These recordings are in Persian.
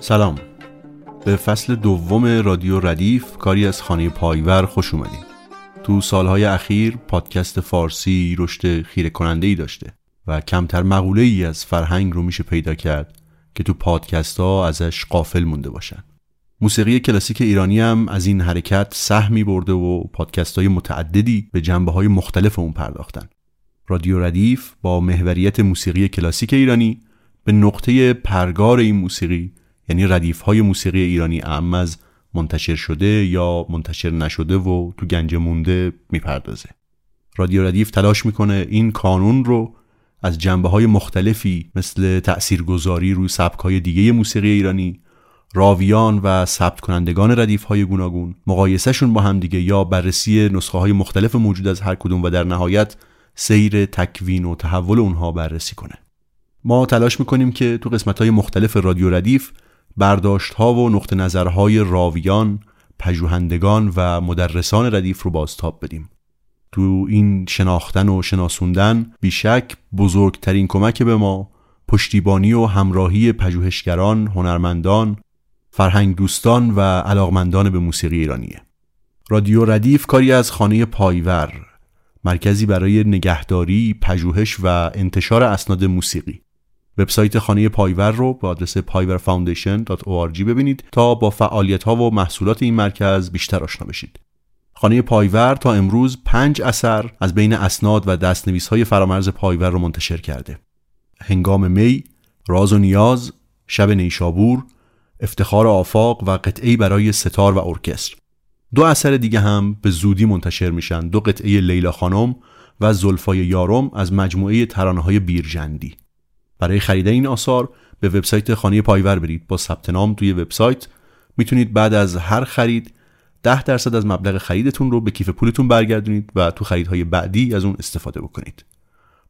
سلام. به فصل دوم رادیو ردیف کاری از خانه پایور خوش اومدیم تو سالهای اخیر پادکست فارسی رشد خیره کننده ای داشته و کمتر مقوله ای از فرهنگ رو میشه پیدا کرد که تو پادکست ها ازش قافل مونده باشن. موسیقی کلاسیک ایرانی هم از این حرکت سهمی برده و پادکست های متعددی به جنبه های مختلف اون پرداختن. رادیو ردیف با محوریت موسیقی کلاسیک ایرانی به نقطه پرگار این موسیقی یعنی ردیف های موسیقی ایرانی اعم از منتشر شده یا منتشر نشده و تو گنج مونده می‌پردازه. رادیو ردیف تلاش می‌کنه این کانون رو از جنبه های مختلفی مثل تأثیرگذاری روی سبک های دیگه موسیقی ایرانی راویان و ثبت کنندگان ردیف های گوناگون مقایسهشون با هم دیگه یا بررسی نسخه های مختلف موجود از هر کدوم و در نهایت سیر تکوین و تحول اونها بررسی کنه. ما تلاش می‌کنیم که تو قسمت های مختلف رادیو ردیف برداشت ها و نقط نظرهای راویان، پژوهندگان و مدرسان ردیف رو بازتاب بدیم. تو این شناختن و شناسوندن بیشک بزرگترین کمک به ما پشتیبانی و همراهی پژوهشگران، هنرمندان، فرهنگ دوستان و علاقمندان به موسیقی ایرانیه. رادیو ردیف کاری از خانه پایور مرکزی برای نگهداری، پژوهش و انتشار اسناد موسیقی وبسایت خانه پایور رو با آدرس payvarfoundation.org ببینید تا با فعالیت ها و محصولات این مرکز بیشتر آشنا بشید. خانه پایور تا امروز پنج اثر از بین اسناد و دستنویس های فرامرز پایور رو منتشر کرده. هنگام می، راز و نیاز، شب نیشابور، افتخار آفاق و قطعی برای ستار و ارکستر. دو اثر دیگه هم به زودی منتشر میشن دو قطعه لیلا خانم و زلفای یارم از مجموعه ترانه های بیرجندی برای خرید این آثار به وبسایت خانه پایور برید. با ثبت نام توی وبسایت می‌تونید بعد از هر خرید 10 درصد از مبلغ خریدتون رو به کیف پولتون برگردونید و تو خریدهای بعدی از اون استفاده بکنید.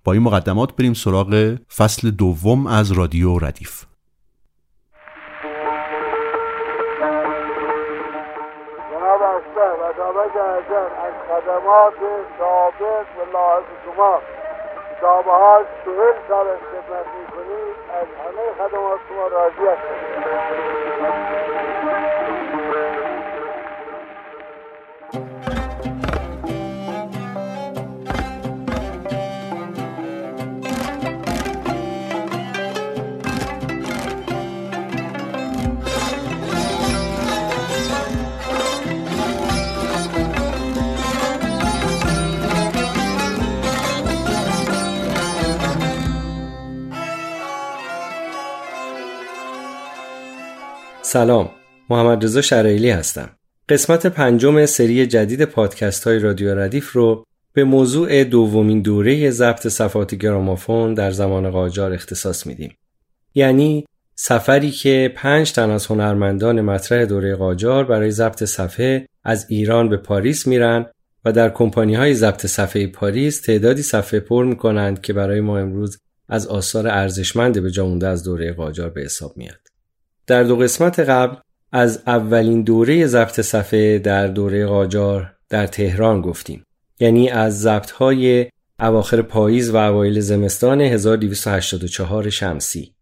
با این مقدمات بریم سراغ فصل دوم از رادیو ردیف. از خدمات ثابت و لاحظ شما کتابه ها چهل سال خدمت می‌کنید از همه خدمات شما راضی هستم. سلام محمد رضا شرایلی هستم قسمت پنجم سری جدید پادکست های رادیو ردیف رو به موضوع دومین دوره ضبط صفحات گرامافون در زمان قاجار اختصاص میدیم یعنی سفری که پنج تن از هنرمندان مطرح دوره قاجار برای ضبط صفحه از ایران به پاریس میرن و در کمپانی های ضبط صفحه پاریس تعدادی صفحه پر می‌کنند که برای ما امروز از آثار ارزشمند به جا از دوره قاجار به حساب میاد. در دو قسمت قبل از اولین دوره ضبط صفحه در دوره قاجار در تهران گفتیم. یعنی از ضبط های اواخر پاییز و اوایل زمستان 1284 شمسی.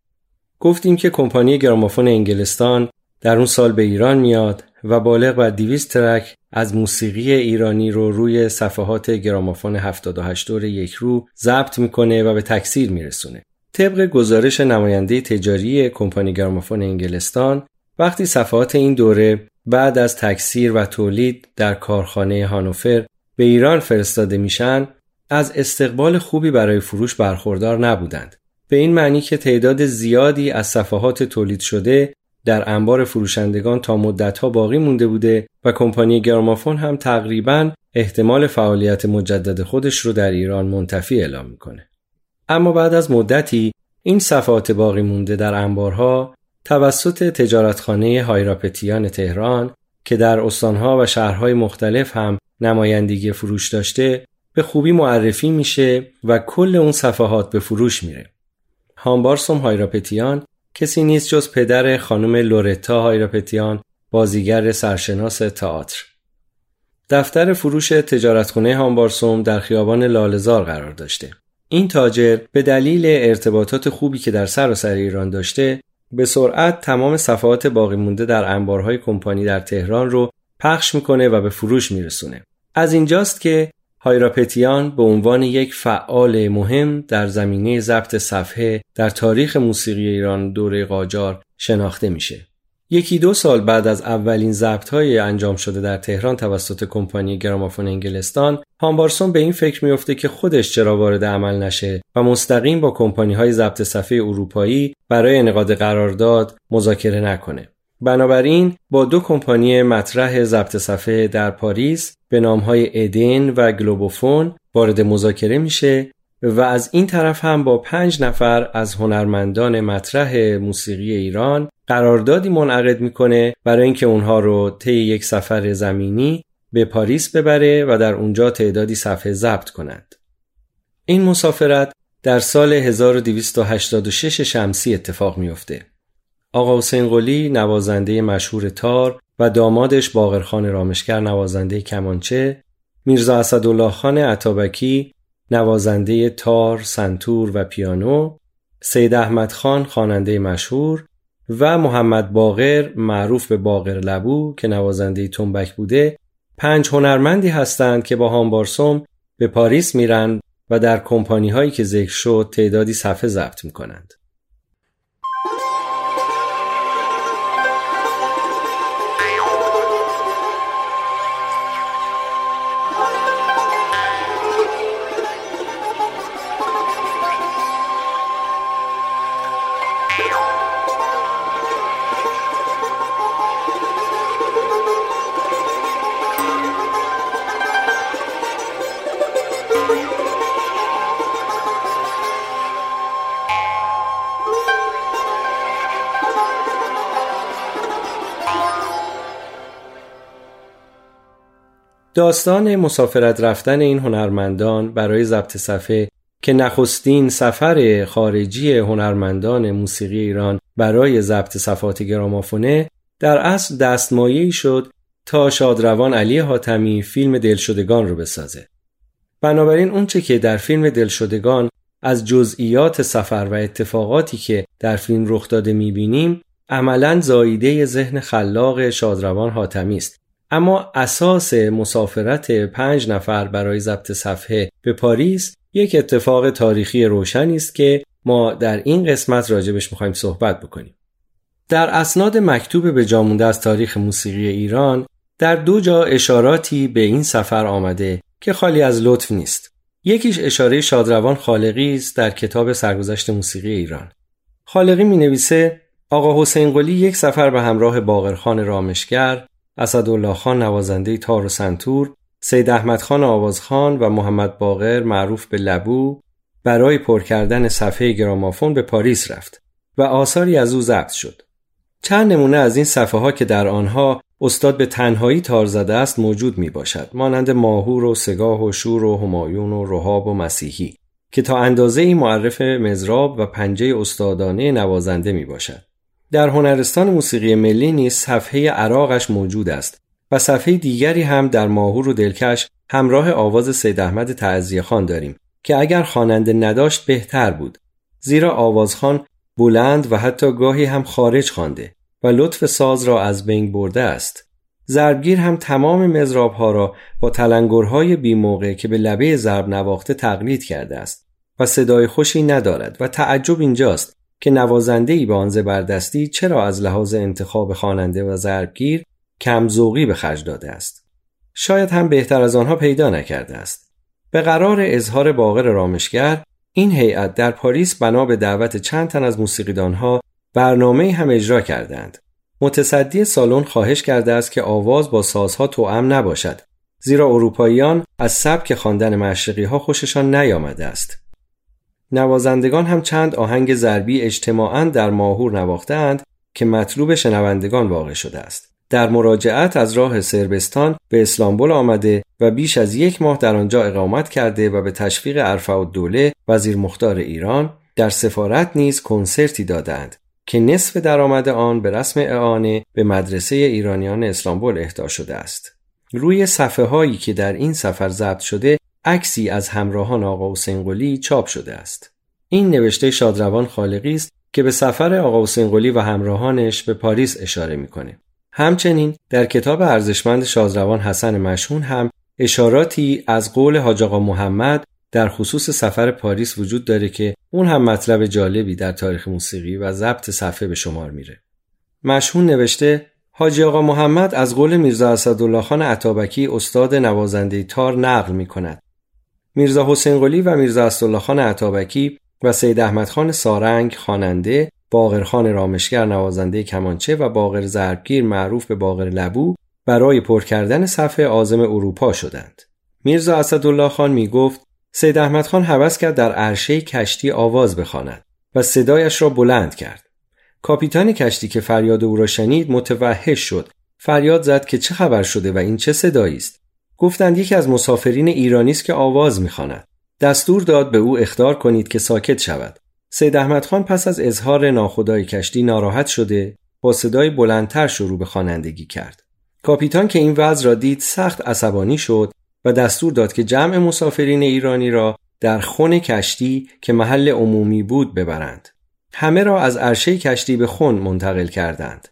گفتیم که کمپانی گرامافون انگلستان در اون سال به ایران میاد و بالغ بر 200 ترک از موسیقی ایرانی رو روی صفحات گرامافون 78 دور یک رو ضبط می‌کنه و به تکثیر میرسونه. طبق گزارش نماینده تجاری کمپانی گرامافون انگلستان وقتی صفحات این دوره بعد از تکثیر و تولید در کارخانه هانوفر به ایران فرستاده میشن از استقبال خوبی برای فروش برخوردار نبودند به این معنی که تعداد زیادی از صفحات تولید شده در انبار فروشندگان تا مدتها باقی مونده بوده و کمپانی گرامافون هم تقریبا احتمال فعالیت مجدد خودش رو در ایران منتفی اعلام می‌کنه. اما بعد از مدتی این صفحات باقی مونده در انبارها توسط تجارتخانه هایراپتیان تهران که در استانها و شهرهای مختلف هم نمایندگی فروش داشته به خوبی معرفی میشه و کل اون صفحات به فروش میره. هامبارسوم هایراپتیان کسی نیست جز پدر خانم لورتا هایراپتیان بازیگر سرشناس تئاتر. دفتر فروش تجارتخانه هامبارسوم در خیابان لالزار قرار داشته. این تاجر به دلیل ارتباطات خوبی که در سراسر ایران داشته به سرعت تمام صفحات باقی مونده در انبارهای کمپانی در تهران رو پخش می‌کنه و به فروش میرسونه. از اینجاست که هایراپتیان به عنوان یک فعال مهم در زمینه ضبط صفحه در تاریخ موسیقی ایران دوره قاجار شناخته میشه. یکی دو سال بعد از اولین ضبط انجام شده در تهران توسط کمپانی گرامافون انگلستان هامبارسون به این فکر میفته که خودش چرا وارد عمل نشه و مستقیم با کمپانی های ضبط صفحه اروپایی برای انقاد قرارداد مذاکره نکنه. بنابراین با دو کمپانی مطرح ضبط صفحه در پاریس به نامهای ادن و گلوبوفون وارد مذاکره میشه و از این طرف هم با پنج نفر از هنرمندان مطرح موسیقی ایران قراردادی منعقد می‌کنه برای اینکه اونها رو طی یک سفر زمینی به پاریس ببره و در اونجا تعدادی صفحه ضبط کنند. این مسافرت در سال 1286 شمسی اتفاق میافته. آقا حسین قلی نوازنده مشهور تار و دامادش باقرخان رامشگر نوازنده کمانچه، میرزا اسدالله خان عطابکی نوازنده تار، سنتور و پیانو، سید احمد خان خواننده مشهور و محمد باقر معروف به باقر لبو که نوازنده تنبک بوده پنج هنرمندی هستند که با هامبارسوم به پاریس میرن و در کمپانی هایی که ذکر شد تعدادی صفحه ضبط می‌کنند. داستان مسافرت رفتن این هنرمندان برای ضبط صفحه که نخستین سفر خارجی هنرمندان موسیقی ایران برای ضبط صفات گرامافونه در اصل دستمایه‌ای شد تا شادروان علی حاتمی فیلم دلشدگان رو بسازه. بنابراین اونچه که در فیلم دلشدگان از جزئیات سفر و اتفاقاتی که در فیلم رخ داده می‌بینیم عملا زاییده ذهن خلاق شادروان حاتمی است اما اساس مسافرت پنج نفر برای ضبط صفحه به پاریس یک اتفاق تاریخی روشنی است که ما در این قسمت راجبش می‌خوایم صحبت بکنیم. در اسناد مکتوب به جامونده از تاریخ موسیقی ایران در دو جا اشاراتی به این سفر آمده که خالی از لطف نیست. یکیش اشاره شادروان خالقی است در کتاب سرگذشت موسیقی ایران. خالقی می نویسه آقا حسین قلی یک سفر به همراه باقرخان رامشگر اسدالله خان نوازنده تار و سنتور، سید احمد خان آوازخان و محمد باقر معروف به لبو برای پر کردن صفحه گرامافون به پاریس رفت و آثاری از او ضبط شد. چند نمونه از این صفحه ها که در آنها استاد به تنهایی تار زده است موجود می باشد مانند ماهور و سگاه و شور و همایون و رهاب و مسیحی که تا اندازه ای معرف مزراب و پنجه استادانه نوازنده می باشد. در هنرستان موسیقی ملی نیز صفحه عراقش موجود است و صفحه دیگری هم در ماهور و دلکش همراه آواز سید احمد تعذیه خان داریم که اگر خواننده نداشت بهتر بود. زیرا آوازخان بلند و حتی گاهی هم خارج خوانده و لطف ساز را از بین برده است. ضربگیر هم تمام مزراب ها را با تلنگرهای بی که به لبه ضرب نواخته تقلید کرده است و صدای خوشی ندارد و تعجب اینجاست که نوازنده ای به آن زبردستی چرا از لحاظ انتخاب خواننده و ضربگیر ذوقی به خرج داده است؟ شاید هم بهتر از آنها پیدا نکرده است. به قرار اظهار باقر رامشگر این هیئت در پاریس بنا به دعوت چند تن از موسیقیدانها برنامه هم اجرا کردند. متصدی سالن خواهش کرده است که آواز با سازها توأم نباشد زیرا اروپاییان از سبک خواندن مشرقی ها خوششان نیامده است. نوازندگان هم چند آهنگ ضربی اجتماعاً در ماهور نواختند که مطلوب شنوندگان واقع شده است. در مراجعت از راه سربستان به اسلامبول آمده و بیش از یک ماه در آنجا اقامت کرده و به تشویق و دوله وزیر مختار ایران در سفارت نیز کنسرتی دادند که نصف درآمد آن به رسم اعانه به مدرسه ایرانیان اسلامبول اهدا شده است. روی صفحه هایی که در این سفر ضبط شده عکسی از همراهان آقا حسین چاپ شده است. این نوشته شادروان خالقی است که به سفر آقا حسین و همراهانش به پاریس اشاره می‌کنه. همچنین در کتاب ارزشمند شادروان حسن مشهون هم اشاراتی از قول حاج آقا محمد در خصوص سفر پاریس وجود داره که اون هم مطلب جالبی در تاریخ موسیقی و ضبط صفحه به شمار میره. مشهون نوشته حاجی آقا محمد از قول میرزا اسدالله خان عطابکی استاد نوازنده تار نقل می کند. میرزا حسین قلی و میرزا اسدالله خان عطابکی و سید احمد خان سارنگ خواننده، باقرخان رامشگر نوازنده کمانچه و باقر زربگیر معروف به باقر لبو برای پر کردن صفحه آزم اروپا شدند. میرزا اسدالله خان می گفت سید احمد خان حوض کرد در عرشه کشتی آواز بخواند و صدایش را بلند کرد. کاپیتان کشتی که فریاد او را شنید متوحش شد. فریاد زد که چه خبر شده و این چه صدایی است؟ گفتند یکی از مسافرین ایرانی است که آواز می‌خواند. دستور داد به او اختار کنید که ساکت شود. سید احمد خان پس از اظهار ناخدای کشتی ناراحت شده با صدای بلندتر شروع به خوانندگی کرد. کاپیتان که این وضع را دید سخت عصبانی شد و دستور داد که جمع مسافرین ایرانی را در خون کشتی که محل عمومی بود ببرند. همه را از عرشه کشتی به خون منتقل کردند.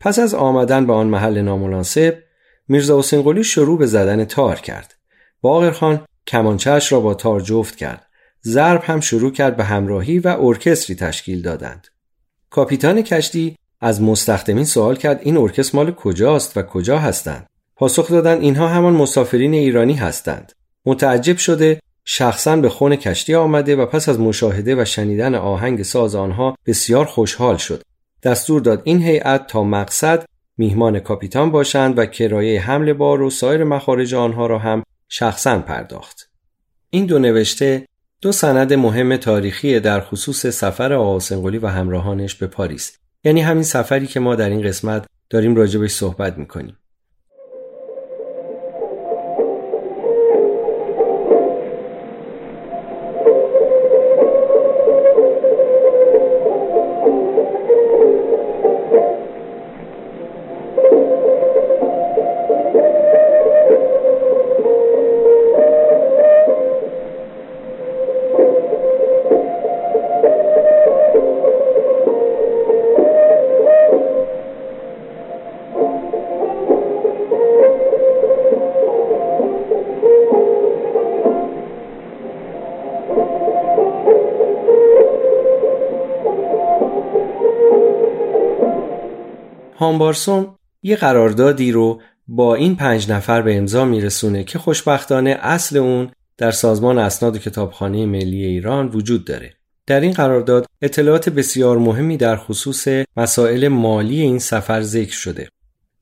پس از آمدن به آن محل نامناسب میرزا حسین قلی شروع به زدن تار کرد. باقرخان کمانچهش را با تار جفت کرد. ضرب هم شروع کرد به همراهی و ارکستری تشکیل دادند. کاپیتان کشتی از مستخدمین سوال کرد این ارکستر مال کجاست و کجا هستند؟ پاسخ دادند اینها همان مسافرین ایرانی هستند. متعجب شده شخصا به خون کشتی آمده و پس از مشاهده و شنیدن آهنگ ساز آنها بسیار خوشحال شد. دستور داد این هیئت تا مقصد میهمان کاپیتان باشند و کرایه حمل بار و سایر مخارج آنها را هم شخصا پرداخت. این دو نوشته دو سند مهم تاریخی در خصوص سفر آقا و همراهانش به پاریس یعنی همین سفری که ما در این قسمت داریم راجبش صحبت می‌کنیم. هامبارسوم یه قراردادی رو با این پنج نفر به امضا میرسونه که خوشبختانه اصل اون در سازمان اسناد کتابخانه ملی ایران وجود داره. در این قرارداد اطلاعات بسیار مهمی در خصوص مسائل مالی این سفر ذکر شده.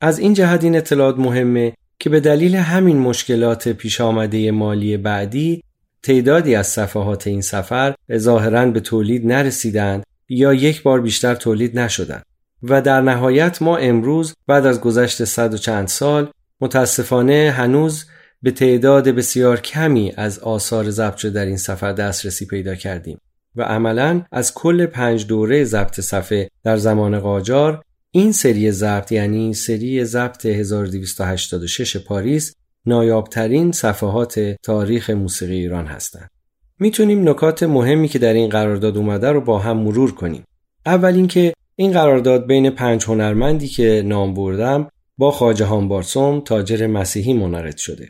از این جهت این اطلاعات مهمه که به دلیل همین مشکلات پیش آمده مالی بعدی تعدادی از صفحات این سفر ظاهرا به تولید نرسیدند یا یک بار بیشتر تولید نشدند. و در نهایت ما امروز بعد از گذشت صد و چند سال متاسفانه هنوز به تعداد بسیار کمی از آثار ضبط شده در این سفر دسترسی پیدا کردیم و عملا از کل پنج دوره ضبط صفحه در زمان قاجار این سری ضبط یعنی سری ضبط 1286 پاریس نایابترین صفحات تاریخ موسیقی ایران هستند. می‌تونیم نکات مهمی که در این قرارداد اومده رو با هم مرور کنیم. اول اینکه این قرارداد بین پنج هنرمندی که نام بردم با خواجه هامبارسوم تاجر مسیحی منعقد شده.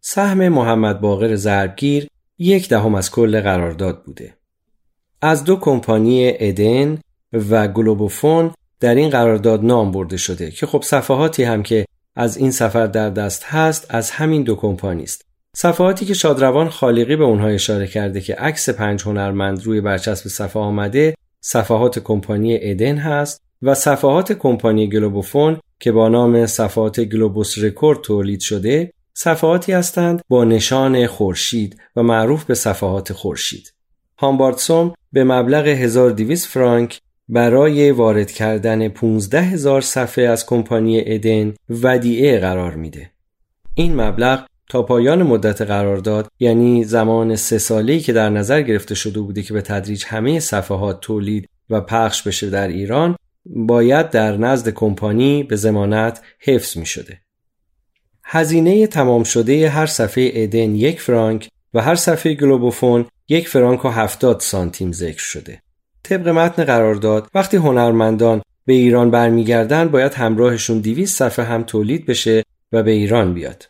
سهم محمد باقر زربگیر یک دهم از کل قرارداد بوده. از دو کمپانی ادن و گلوبوفون در این قرارداد نام برده شده که خب صفحاتی هم که از این سفر در دست هست از همین دو کمپانی است. صفحاتی که شادروان خالقی به اونها اشاره کرده که عکس پنج هنرمند روی برچسب صفحه آمده صفحات کمپانی ادن هست و صفحات کمپانی گلوبوفون که با نام صفحات گلوبوس رکورد تولید شده صفحاتی هستند با نشان خورشید و معروف به صفحات خورشید. هامباردسوم به مبلغ 1200 فرانک برای وارد کردن 15 هزار صفحه از کمپانی ادن ودیعه قرار میده. این مبلغ تا پایان مدت قرارداد یعنی زمان سه ساله‌ای که در نظر گرفته شده بوده که به تدریج همه صفحات تولید و پخش بشه در ایران باید در نزد کمپانی به زمانت حفظ می شده. هزینه تمام شده هر صفحه ادن یک فرانک و هر صفحه گلوبوفون یک فرانک و هفتاد سانتیم ذکر شده. طبق متن قرارداد وقتی هنرمندان به ایران برمیگردن باید همراهشون 200 صفحه هم تولید بشه و به ایران بیاد.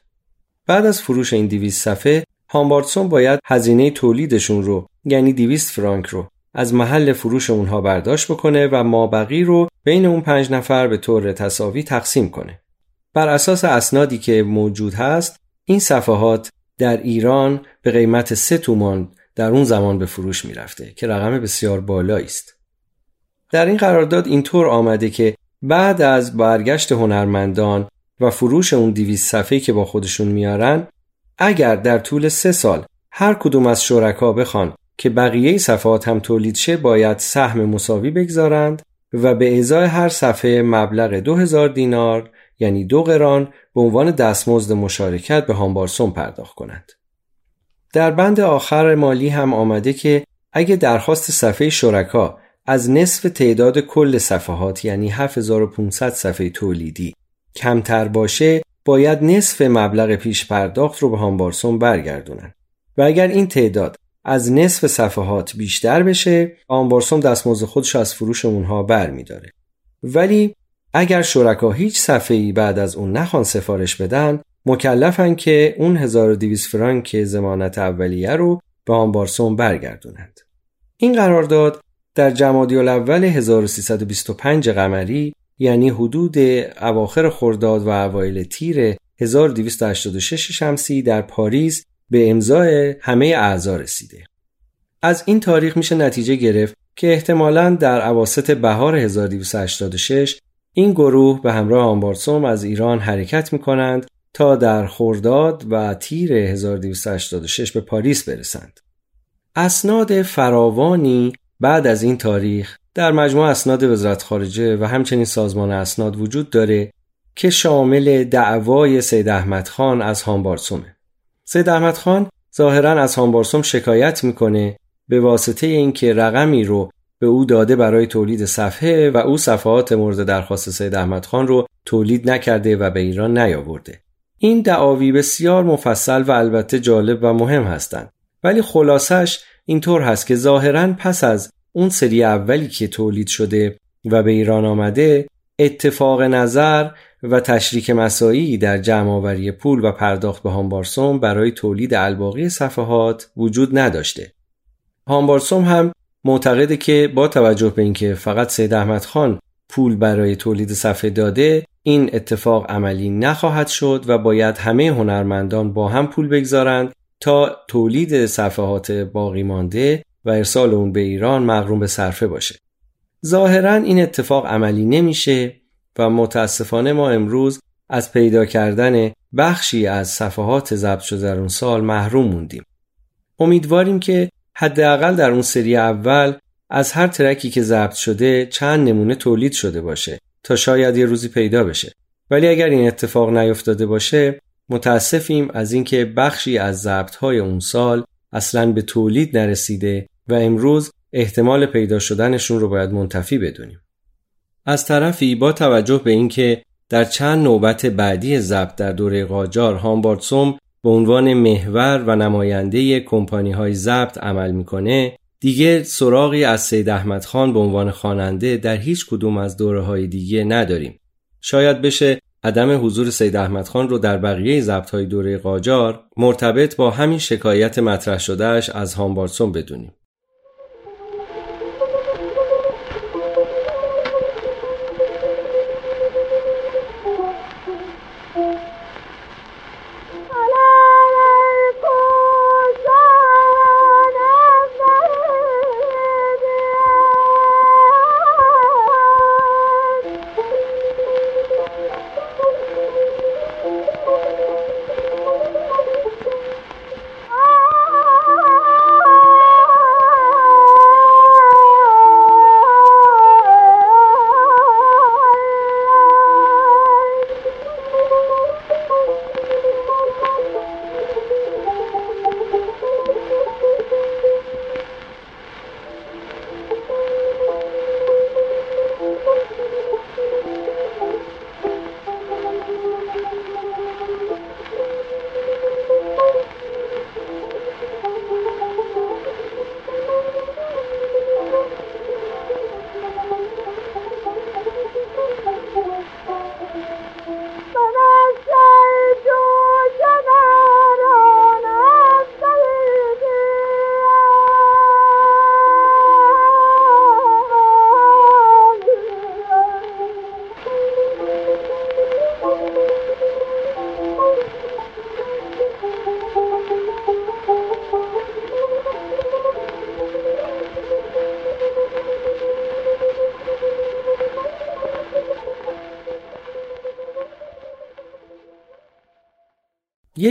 بعد از فروش این 200 صفحه هامباردسون باید هزینه تولیدشون رو یعنی 200 فرانک رو از محل فروش اونها برداشت بکنه و مابقی رو بین اون پنج نفر به طور تصاوی تقسیم کنه. بر اساس اسنادی که موجود هست این صفحات در ایران به قیمت سه تومان در اون زمان به فروش می‌رفته که رقم بسیار بالایی است. در این قرارداد اینطور آمده که بعد از برگشت هنرمندان و فروش اون دیویز صفحه که با خودشون میارن اگر در طول سه سال هر کدوم از شرکا بخوان که بقیه صفحات هم تولید شه باید سهم مساوی بگذارند و به ازای هر صفحه مبلغ 2000 دینار یعنی دو قران به عنوان دستمزد مشارکت به هامبارسون پرداخت کنند. در بند آخر مالی هم آمده که اگه درخواست صفحه شرکا از نصف تعداد کل صفحات یعنی 7500 صفحه تولیدی کمتر باشه باید نصف مبلغ پیش پرداخت رو به هامبارسون برگردونن و اگر این تعداد از نصف صفحات بیشتر بشه هامبارسون دستمزد خودش از فروش اونها بر میداره ولی اگر شرکا هیچ صفحه‌ای بعد از اون نخوان سفارش بدن مکلفن که اون 1200 فرانک زمانت اولیه رو به آنبارسون برگردونند. این قرارداد در جمادی الاول 1325 قمری یعنی حدود اواخر خرداد و اوایل تیر 1286 شمسی در پاریس به امضای همه اعضا رسیده. از این تاریخ میشه نتیجه گرفت که احتمالاً در عواست بهار 1286 این گروه به همراه آنبارسوم از ایران حرکت می کنند تا در خرداد و تیر 1286 به پاریس برسند. اسناد فراوانی بعد از این تاریخ در مجموع اسناد وزارت خارجه و همچنین سازمان اسناد وجود داره که شامل دعوای سید احمد خان از هامبارسومه. سید احمد خان ظاهرا از هامبارسوم شکایت می‌کنه به واسطه اینکه رقمی رو به او داده برای تولید صفحه و او صفحات مورد درخواست سید احمد خان رو تولید نکرده و به ایران نیاورده. این دعاوی بسیار مفصل و البته جالب و مهم هستند ولی خلاصش اینطور هست که ظاهرا پس از اون سری اولی که تولید شده و به ایران آمده اتفاق نظر و تشریک مسایی در جمعآوری پول و پرداخت به هامبارسوم برای تولید الباقی صفحات وجود نداشته. هامبارسوم هم معتقده که با توجه به اینکه فقط سید احمد خان پول برای تولید صفحه داده این اتفاق عملی نخواهد شد و باید همه هنرمندان با هم پول بگذارند تا تولید صفحات باقی مانده و ارسال اون به ایران مغروم به صرفه باشه. ظاهرا این اتفاق عملی نمیشه و متاسفانه ما امروز از پیدا کردن بخشی از صفحات ضبط شده در اون سال محروم موندیم. امیدواریم که حداقل در اون سری اول از هر ترکی که ضبط شده چند نمونه تولید شده باشه تا شاید یه روزی پیدا بشه ولی اگر این اتفاق نیفتاده باشه متاسفیم از اینکه بخشی از ضبط های اون سال اصلا به تولید نرسیده و امروز احتمال پیدا شدنشون رو باید منتفی بدونیم از طرفی با توجه به اینکه در چند نوبت بعدی ضبط در دوره قاجار هامباردسوم به عنوان محور و نماینده کمپانی های ضبط عمل می‌کنه دیگه سراغی از سید احمد خان به عنوان خواننده در هیچ کدوم از دوره های دیگه نداریم. شاید بشه عدم حضور سید احمد خان رو در بقیه ضبط های دوره قاجار مرتبط با همین شکایت مطرح شدهش از هامبارسون بدونیم.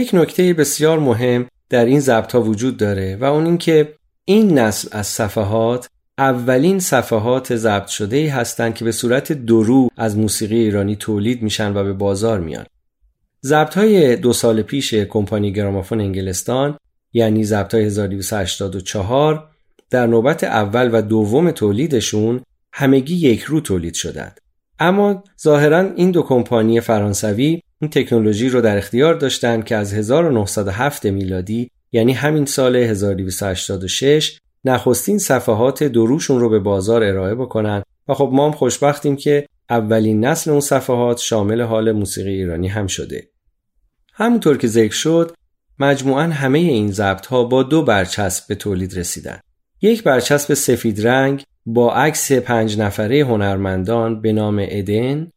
یک نکته بسیار مهم در این ضبط ها وجود داره و اون اینکه این نسل از صفحات اولین صفحات ضبط شده ای هستند که به صورت درو از موسیقی ایرانی تولید میشن و به بازار میان. ضبط های دو سال پیش کمپانی گرامافون انگلستان یعنی ضبط های 1284 در نوبت اول و دوم تولیدشون همگی یک رو تولید شدند. اما ظاهرا این دو کمپانی فرانسوی این تکنولوژی رو در اختیار داشتند که از 1907 میلادی یعنی همین سال 1286 نخستین صفحات دروشون رو به بازار ارائه بکنن و خب ما هم خوشبختیم که اولین نسل اون صفحات شامل حال موسیقی ایرانی هم شده. همونطور که ذکر شد مجموعا همه این ضبط ها با دو برچسب به تولید رسیدن. یک برچسب سفید رنگ با عکس پنج نفره هنرمندان به نام ادن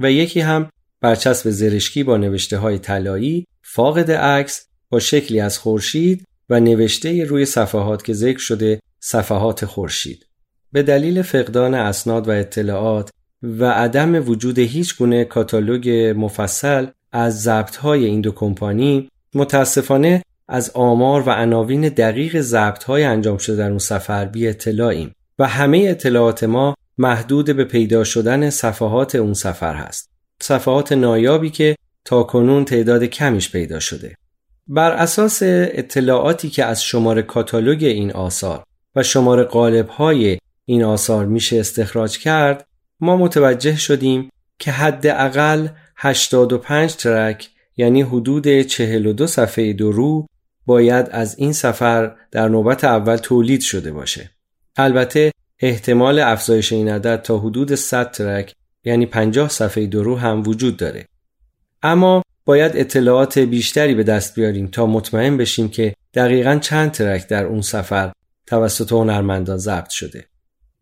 و یکی هم برچسب زرشکی با نوشته های طلایی فاقد عکس با شکلی از خورشید و نوشته روی صفحات که ذکر شده صفحات خورشید به دلیل فقدان اسناد و اطلاعات و عدم وجود هیچ گونه کاتالوگ مفصل از ضبط این دو کمپانی متاسفانه از آمار و عناوین دقیق ضبط های انجام شده در اون سفر بی اطلاعیم و همه اطلاعات ما محدود به پیدا شدن صفحات اون سفر هست. صفحات نایابی که تا کنون تعداد کمیش پیدا شده. بر اساس اطلاعاتی که از شماره کاتالوگ این آثار و شماره قالب های این آثار میشه استخراج کرد ما متوجه شدیم که حداقل 85 ترک یعنی حدود 42 صفحه درو باید از این سفر در نوبت اول تولید شده باشه. البته احتمال افزایش این عدد تا حدود 100 ترک یعنی 50 صفحه درو هم وجود داره. اما باید اطلاعات بیشتری به دست بیاریم تا مطمئن بشیم که دقیقا چند ترک در اون سفر توسط هنرمندان ضبط شده.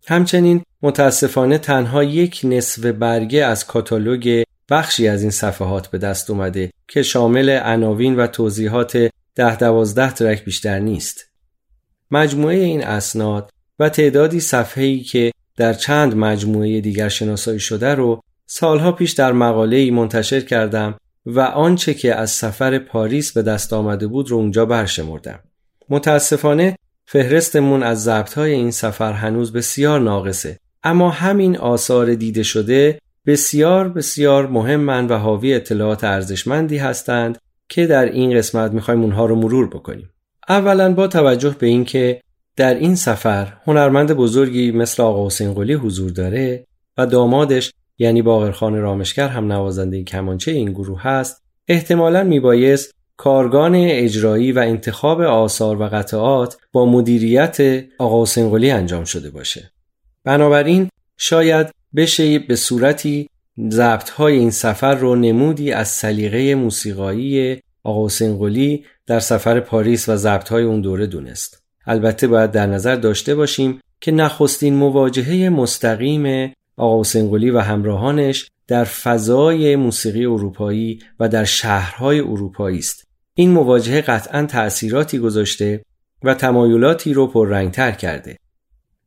همچنین متاسفانه تنها یک نصف برگه از کاتالوگ بخشی از این صفحات به دست اومده که شامل عناوین و توضیحات ده دوازده ترک بیشتر نیست. مجموعه این اسناد و تعدادی صفحه‌ای که در چند مجموعه دیگر شناسایی شده رو سالها پیش در مقاله منتشر کردم و آنچه که از سفر پاریس به دست آمده بود رو اونجا برشمردم. متاسفانه فهرستمون از ضبطهای این سفر هنوز بسیار ناقصه اما همین آثار دیده شده بسیار بسیار مهمن و حاوی اطلاعات ارزشمندی هستند که در این قسمت می‌خوایم اونها رو مرور بکنیم. اولا با توجه به اینکه در این سفر هنرمند بزرگی مثل آقا حسین قلی حضور داره و دامادش یعنی باقرخان رامشگر هم نوازنده کمانچه این گروه هست احتمالا میبایست کارگان اجرایی و انتخاب آثار و قطعات با مدیریت آقا حسین قلی انجام شده باشه. بنابراین شاید بشه به صورتی ضبط های این سفر رو نمودی از سلیقه موسیقایی آقا حسین قلی در سفر پاریس و ضبط های اون دوره دونست. البته باید در نظر داشته باشیم که نخستین مواجهه مستقیم آقا و همراهانش در فضای موسیقی اروپایی و در شهرهای اروپایی است. این مواجهه قطعا تأثیراتی گذاشته و تمایلاتی رو پررنگتر کرده.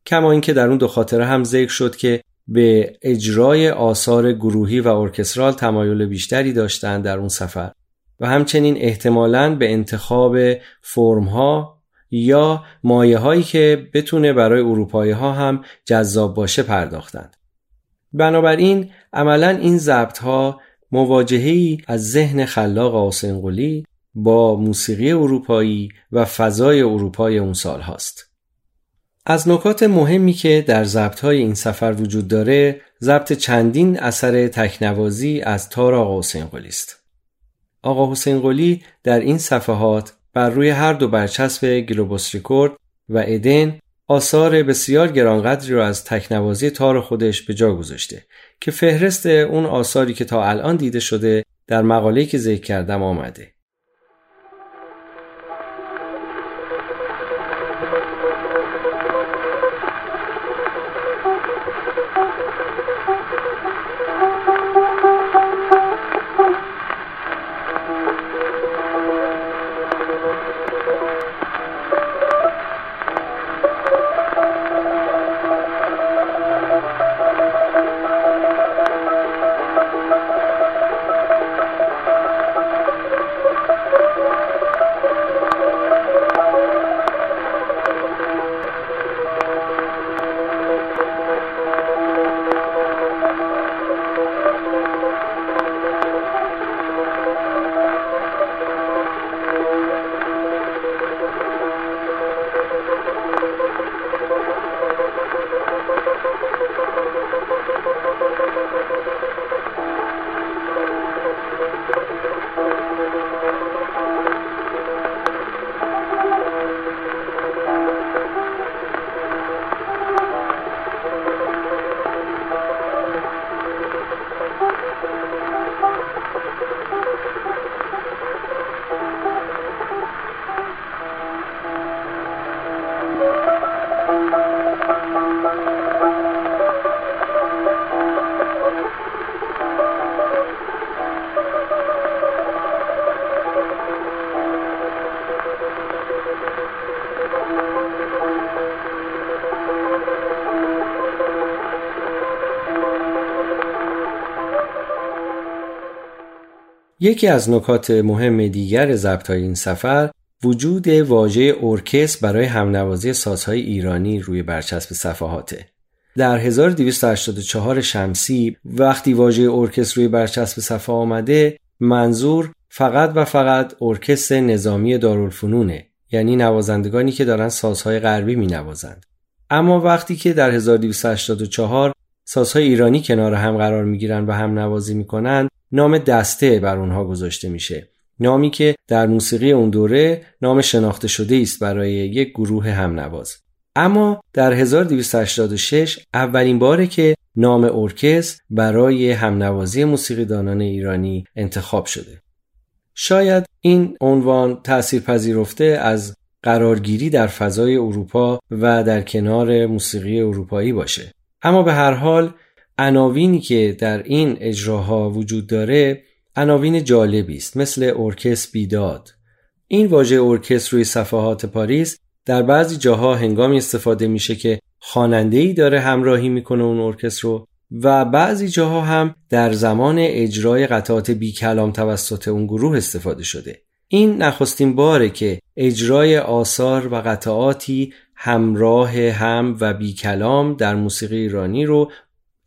کما اینکه در اون دو خاطره هم ذکر شد که به اجرای آثار گروهی و ارکسترال تمایل بیشتری داشتند در اون سفر و همچنین احتمالاً به انتخاب فرمها یا مایه هایی که بتونه برای اروپایی ها هم جذاب باشه پرداختند. بنابراین عملا این ضبط ها مواجهی از ذهن خلاق آسنقلی با موسیقی اروپایی و فضای اروپای اون سال هاست. از نکات مهمی که در ضبط های این سفر وجود داره ضبط چندین اثر تکنوازی از تار آقا حسین است. آقا حسین در این صفحات بر روی هر دو برچسب گلوبوس ریکورد و ادن آثار بسیار گرانقدری را از تکنوازی تار خودش به جا گذاشته که فهرست اون آثاری که تا الان دیده شده در مقاله‌ای که ذکر کردم آمده. یکی از نکات مهم دیگر ضبط این سفر وجود واژه ارکست برای همنوازی سازهای ایرانی روی برچسب صفحاته. در 1284 شمسی وقتی واژه ارکستر روی برچسب صفحه آمده منظور فقط و فقط ارکستر نظامی دارالفنونه یعنی نوازندگانی که دارن سازهای غربی می نوازند. اما وقتی که در 1284 سازهای ایرانی کنار هم قرار می گیرن و هم نوازی می کنن نام دسته بر اونها گذاشته میشه نامی که در موسیقی اون دوره نام شناخته شده است برای یک گروه هم نواز. اما در 1286 اولین باره که نام ارکستر برای همنوازی موسیقیدانان ایرانی انتخاب شده. شاید این عنوان تأثیر پذیرفته از قرارگیری در فضای اروپا و در کنار موسیقی اروپایی باشه. اما به هر حال عناوینی که در این اجراها وجود داره عناوین جالبی است مثل ارکست بیداد. این واژه ارکست روی صفحات پاریس در بعضی جاها هنگامی استفاده میشه که خواننده ای داره همراهی می‌کنه اون ارکستر رو و بعضی جاها هم در زمان اجرای قطعات بی کلام توسط اون گروه استفاده شده. این نخستین باره که اجرای آثار و قطعاتی همراه هم و بی کلام در موسیقی ایرانی رو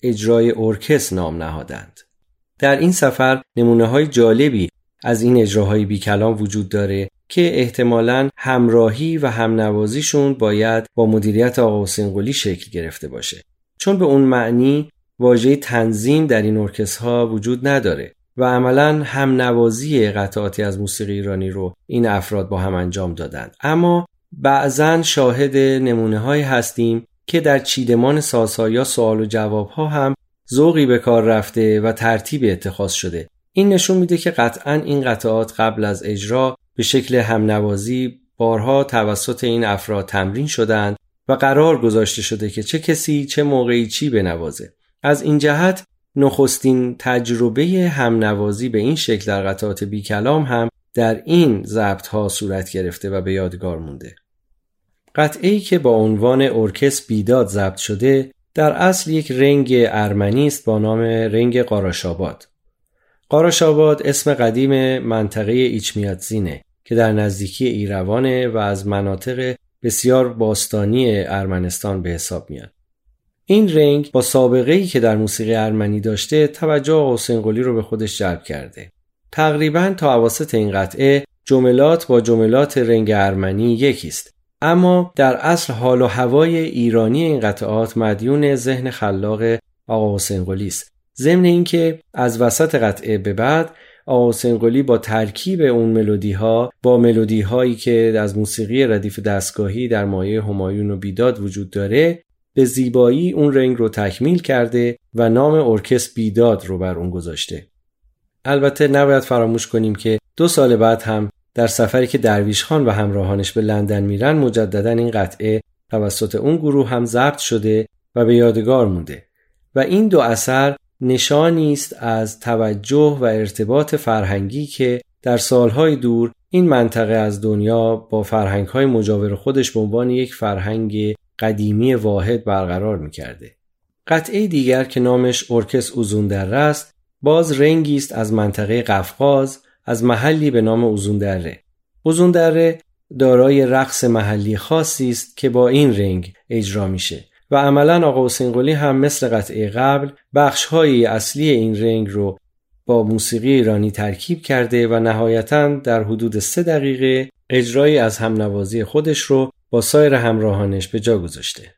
اجرای ارکست نام نهادند. در این سفر نمونه های جالبی از این اجراهای بی کلام وجود داره که احتمالا همراهی و همنوازیشون باید با مدیریت آقا حسین شکل گرفته باشه. چون به اون معنی واژه تنظیم در این ارکست ها وجود نداره و عملا هم نوازی قطعاتی از موسیقی ایرانی رو این افراد با هم انجام دادند. اما بعضا شاهد نمونه های هستیم که در چیدمان سازها یا سوال و جواب ها هم ذوقی به کار رفته و ترتیب اتخاذ شده. این نشون میده که قطعا این قطعات قبل از اجرا به شکل همنوازی بارها توسط این افراد تمرین شدند و قرار گذاشته شده که چه کسی چه موقعی چی بنوازه. از این جهت نخستین تجربه همنوازی به این شکل در قطعات بی کلام هم در این ضبط ها صورت گرفته و به یادگار مونده. قطعه ای که با عنوان ارکست بیداد ضبط شده در اصل یک رنگ ارمنی است با نام رنگ قاراشاباد. قاراشاباد اسم قدیم منطقه ایچمیاتزینه که در نزدیکی ایروانه و از مناطق بسیار باستانی ارمنستان به حساب میاد. این رنگ با سابقه ای که در موسیقی ارمنی داشته توجه حسین قلی رو به خودش جلب کرده. تقریبا تا عواسط این قطعه جملات با جملات رنگ ارمنی یکی است اما در اصل حال و هوای ایرانی این قطعات مدیون ذهن خلاق آقا حسین قلی است. ضمن اینکه از وسط قطعه به بعد آقا حسین قلی با ترکیب اون ملودی ها با ملودی هایی که از موسیقی ردیف دستگاهی در مایه همایون و بیداد وجود داره به زیبایی اون رنگ رو تکمیل کرده و نام ارکست بیداد رو بر اون گذاشته. البته نباید فراموش کنیم که دو سال بعد هم در سفری که درویش خان و همراهانش به لندن میرن مجددا این قطعه توسط اون گروه هم ضبط شده و به یادگار مونده و این دو اثر نشانی است از توجه و ارتباط فرهنگی که در سالهای دور این منطقه از دنیا با فرهنگهای مجاور خودش به عنوان یک فرهنگ قدیمی واحد برقرار می‌کرده. قطعه دیگر که نامش ارکس اوزون است باز رنگی است از منطقه قفقاز از محلی به نام اوزوندره اوزوندره دارای رقص محلی خاصی است که با این رنگ اجرا میشه و عملا آقا حسین قلی هم مثل قطعه قبل بخشهایی اصلی این رنگ رو با موسیقی ایرانی ترکیب کرده و نهایتا در حدود سه دقیقه اجرایی از همنوازی خودش رو با سایر همراهانش به جا گذاشته.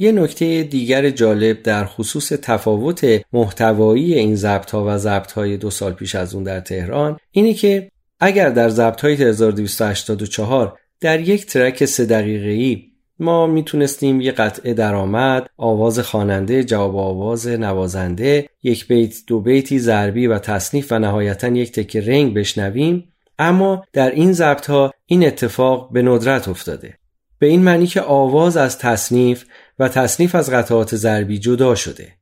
یه نکته دیگر جالب در خصوص تفاوت محتوایی این ضبط ها و ضبط های دو سال پیش از اون در تهران اینه که اگر در ضبط های 1284 در یک ترک سه دقیقه ای ما می‌تونستیم یه قطعه درآمد، آواز خواننده، جواب آواز نوازنده، یک بیت دو بیتی ضربی و تصنیف و نهایتا یک تکه رنگ بشنویم اما در این ضبط ها این اتفاق به ندرت افتاده. به این معنی که آواز از تصنیف و تصنیف از قطعات ضربی جدا شده.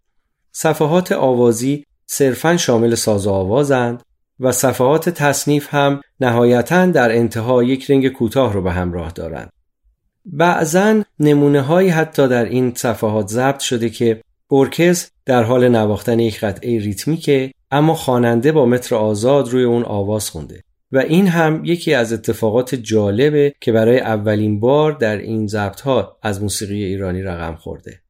صفحات آوازی صرفا شامل ساز و آوازند و صفحات تصنیف هم نهایتا در انتها یک رنگ کوتاه رو به همراه دارند. بعضا نمونه هایی حتی در این صفحات ضبط شده که ارکستر در حال نواختن یک قطعه ریتمیکه اما خواننده با متر آزاد روی اون آواز خونده. و این هم یکی از اتفاقات جالبه که برای اولین بار در این ضبط ها از موسیقی ایرانی رقم خورده.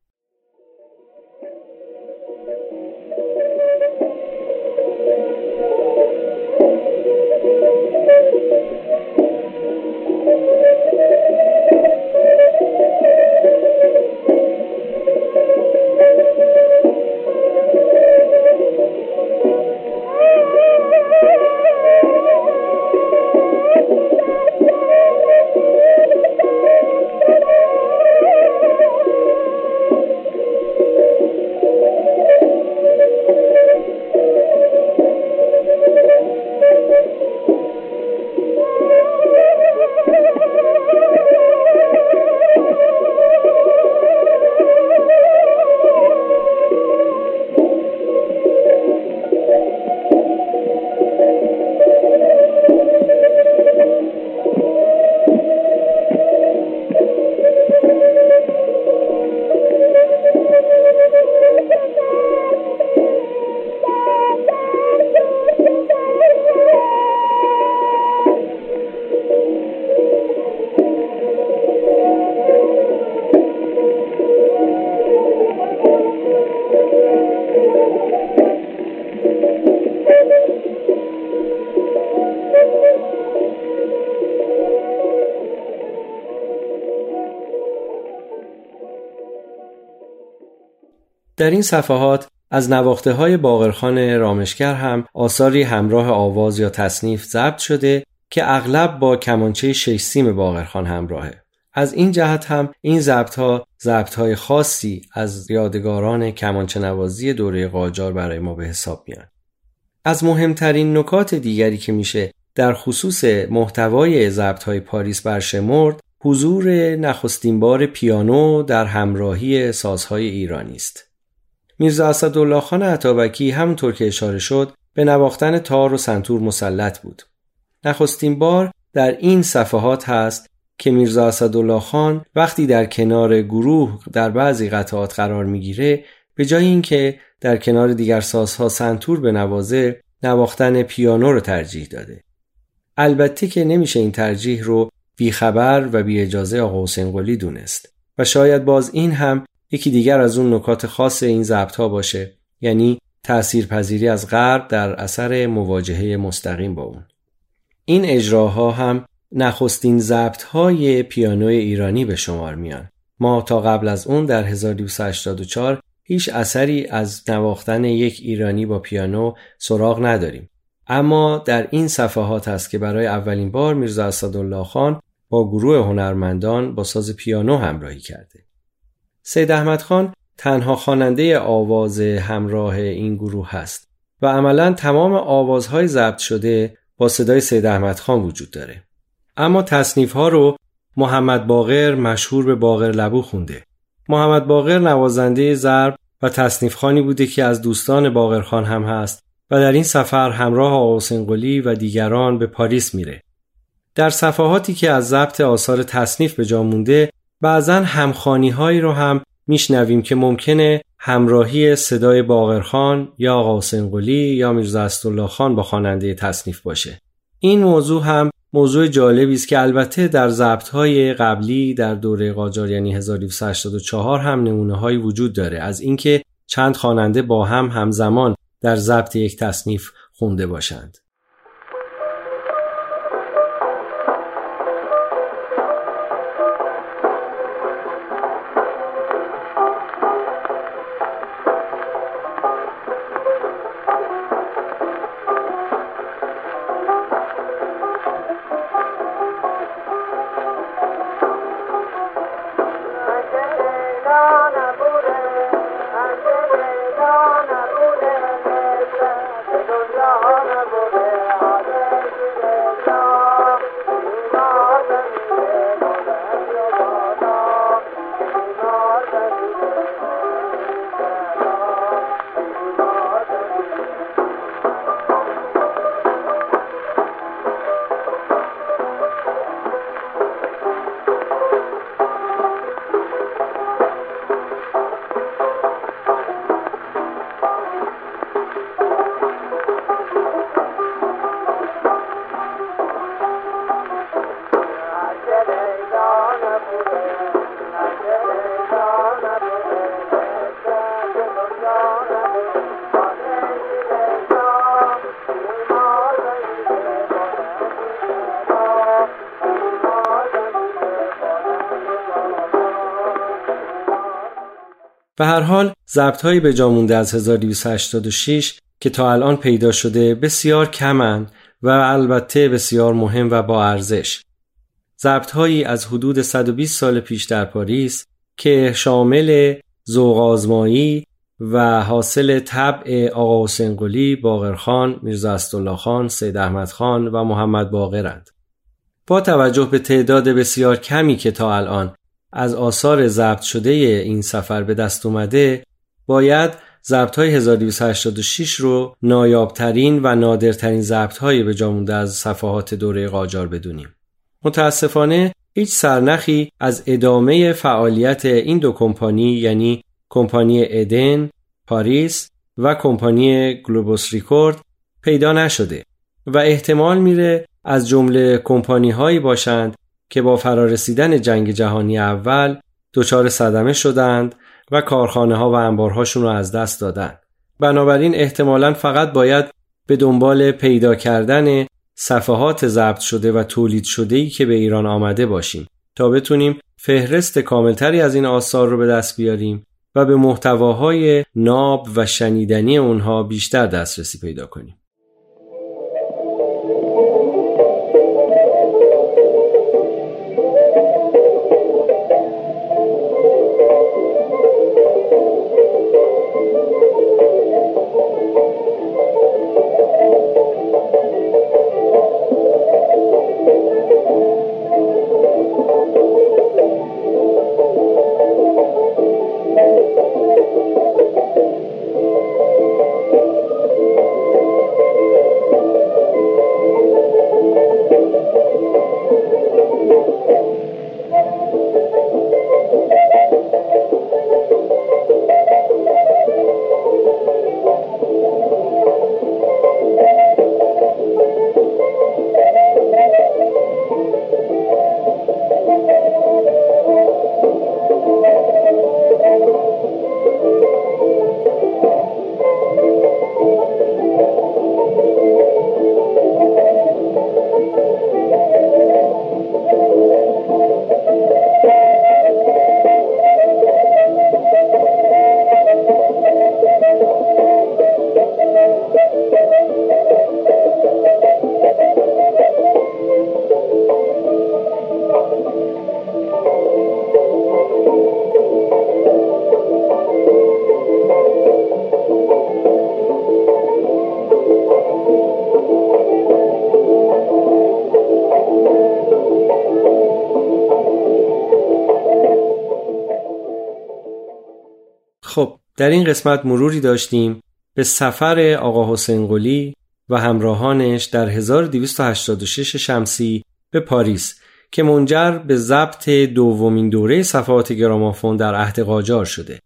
در این صفحات از نواخته های باغرخان رامشگر هم آثاری همراه آواز یا تصنیف ضبط شده که اغلب با کمانچه شش سیم باغرخان همراهه. از این جهت هم این ضبط ها ضبط های خاصی از یادگاران کمانچه نوازی دوره قاجار برای ما به حساب میان. از مهمترین نکات دیگری که میشه در خصوص محتوای ضبط های پاریس برشمرد حضور نخستین بار پیانو در همراهی سازهای ایرانی است. میرزا اسدالله خان عطابکی همونطور که اشاره شد به نواختن تار و سنتور مسلط بود. نخستین بار در این صفحات هست که میرزا اسدالله خان وقتی در کنار گروه در بعضی قطعات قرار می‌گیره به جای اینکه در کنار دیگر سازها سنتور به نوازه نواختن پیانو رو ترجیح داده. البته که نمیشه این ترجیح رو بیخبر و بی اجازه آقا حسین قلی دونست و شاید باز این هم یکی دیگر از اون نکات خاص این ضبط ها باشه یعنی تاثیرپذیری از غرب در اثر مواجهه مستقیم با اون. این اجراها هم نخستین ضبط های پیانو ایرانی به شمار میان. ما تا قبل از اون در 1284 هیچ اثری از نواختن یک ایرانی با پیانو سراغ نداریم. اما در این صفحات است که برای اولین بار میرزا اسدالله خان با گروه هنرمندان با ساز پیانو همراهی کرده. سید احمد خان تنها خواننده آواز همراه این گروه هست و عملا تمام آوازهای ضبط شده با صدای سید احمد خان وجود داره. اما تصنیف ها رو محمد باقر مشهور به باقر لبو خونده. محمد باقر نوازنده ضرب و تصنیف خانی بوده که از دوستان باقر خان هم هست و در این سفر همراه آقا قلی و دیگران به پاریس میره. در صفحاتی که از ضبط آثار تصنیف به جا مونده بعضا همخانی هایی رو هم میشنویم که ممکنه همراهی صدای باقرخان یا آقا حسین یا میرزا اسدالله خان با خواننده تصنیف باشه. این موضوع هم موضوع جالبی است که البته در ضبط های قبلی در دوره قاجار یعنی 1284 هم نمونه هایی وجود داره. از اینکه چند خواننده با هم همزمان در ضبط یک تصنیف خونده باشند. به هر حال ضبط به جامونده از 1286 که تا الان پیدا شده بسیار کمن و البته بسیار مهم و با ارزش. ضبط از حدود 120 سال پیش در پاریس که شامل زوغازمایی و حاصل طبع آقا حسین قلی، باقرخان، میرزا استالله خان، سید احمد خان و محمد باقرند. با توجه به تعداد بسیار کمی که تا الان از آثار ضبط شده این سفر به دست اومده باید ضبط های 1286 رو نایابترین و نادرترین ضبط های به جامونده از صفحات دوره قاجار بدونیم. متاسفانه هیچ سرنخی از ادامه فعالیت این دو کمپانی یعنی کمپانی ادن، پاریس و کمپانی گلوبوس ریکورد پیدا نشده و احتمال میره از جمله کمپانی هایی باشند که با فرارسیدن جنگ جهانی اول دچار صدمه شدند و کارخانه ها و انبارهاشون رو از دست دادن. بنابراین احتمالا فقط باید به دنبال پیدا کردن صفحات ضبط شده و تولید شده ای که به ایران آمده باشیم تا بتونیم فهرست کاملتری از این آثار رو به دست بیاریم و به محتواهای ناب و شنیدنی اونها بیشتر دسترسی پیدا کنیم. در این قسمت مروری داشتیم به سفر آقا حسین قلی و همراهانش در 1286 شمسی به پاریس که منجر به ضبط دومین دوره صفحات گرامافون در عهد قاجار شده.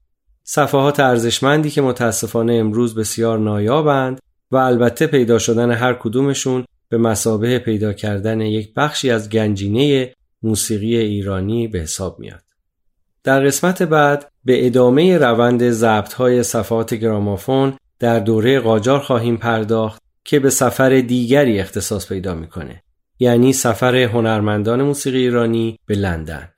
صفحات ارزشمندی که متاسفانه امروز بسیار نایابند و البته پیدا شدن هر کدومشون به مسابه پیدا کردن یک بخشی از گنجینه موسیقی ایرانی به حساب میاد. در قسمت بعد به ادامه روند ضبط های صفحات گرامافون در دوره قاجار خواهیم پرداخت که به سفر دیگری اختصاص پیدا می‌کنه یعنی سفر هنرمندان موسیقی ایرانی به لندن.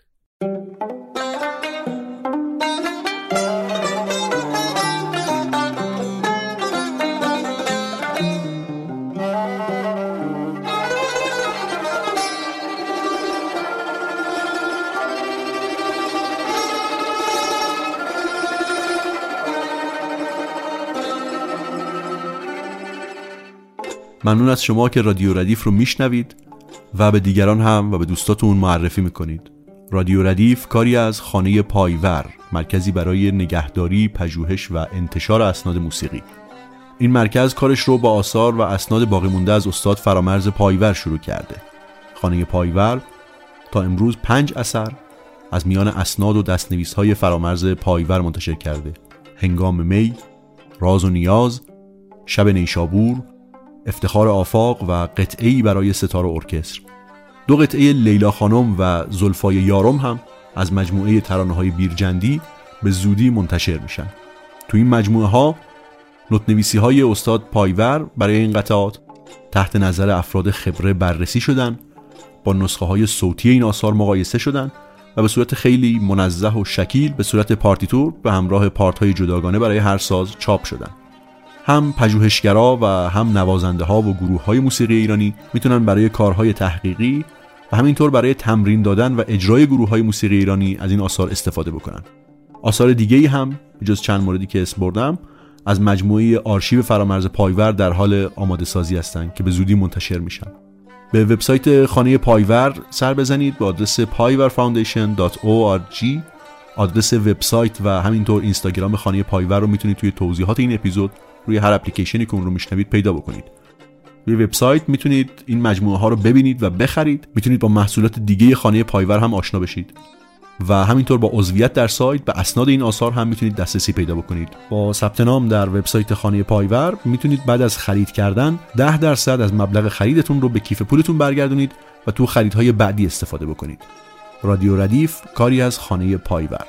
ممنون از شما که رادیو ردیف رو میشنوید و به دیگران هم و به دوستاتون معرفی می‌کنید. رادیو ردیف کاری از خانه پایور مرکزی برای نگهداری، پژوهش و انتشار اسناد موسیقی. این مرکز کارش رو با آثار و اسناد باقی مونده از استاد فرامرز پایور شروع کرده. خانه پایور تا امروز پنج اثر از میان اسناد و دستنویس های فرامرز پایور منتشر کرده. هنگام می، راز و نیاز، شب نیشابور، افتخار آفاق و قطعی برای ستار ارکستر. دو قطعه لیلا خانم و زلفای یارم هم از مجموعه ترانه های بیرجندی به زودی منتشر میشن. تو این مجموعه ها نوتنویسی های استاد پایور برای این قطعات تحت نظر افراد خبره بررسی شدن با نسخه های صوتی این آثار مقایسه شدن و به صورت خیلی منزه و شکیل به صورت پارتیتور به همراه پارت های جداگانه برای هر ساز چاپ شدن. هم پژوهشگرا و هم نوازنده ها و گروه های موسیقی ایرانی می‌تونن برای کارهای تحقیقی و همینطور برای تمرین دادن و اجرای گروه های موسیقی ایرانی از این آثار استفاده بکنن. آثار دیگه هم جز چند موردی که اسم بردم از مجموعه آرشیو فرامرز پایور در حال آماده سازی هستند که به زودی منتشر میشن. به وبسایت خانه پایور سر بزنید به آدرس payvarfoundation.org آدرس وبسایت و همینطور اینستاگرام خانه پایور رو می‌تونید توی توضیحات این اپیزود روی هر اپلیکیشنی که اون رو میشنوید پیدا بکنید. روی وبسایت می‌تونید این مجموعه ها رو ببینید و بخرید. می‌تونید با محصولات دیگه خانه پایور هم آشنا بشید. و همینطور با عضویت در سایت به اسناد این آثار هم می‌تونید دسترسی پیدا بکنید. با ثبت نام در وبسایت خانه پایور می‌تونید بعد از خرید کردن 10 درصد از مبلغ خریدتون رو به کیف پولتون برگردونید و تو خریدهای بعدی استفاده بکنید. رادیو ردیف کاری از خانه پایور.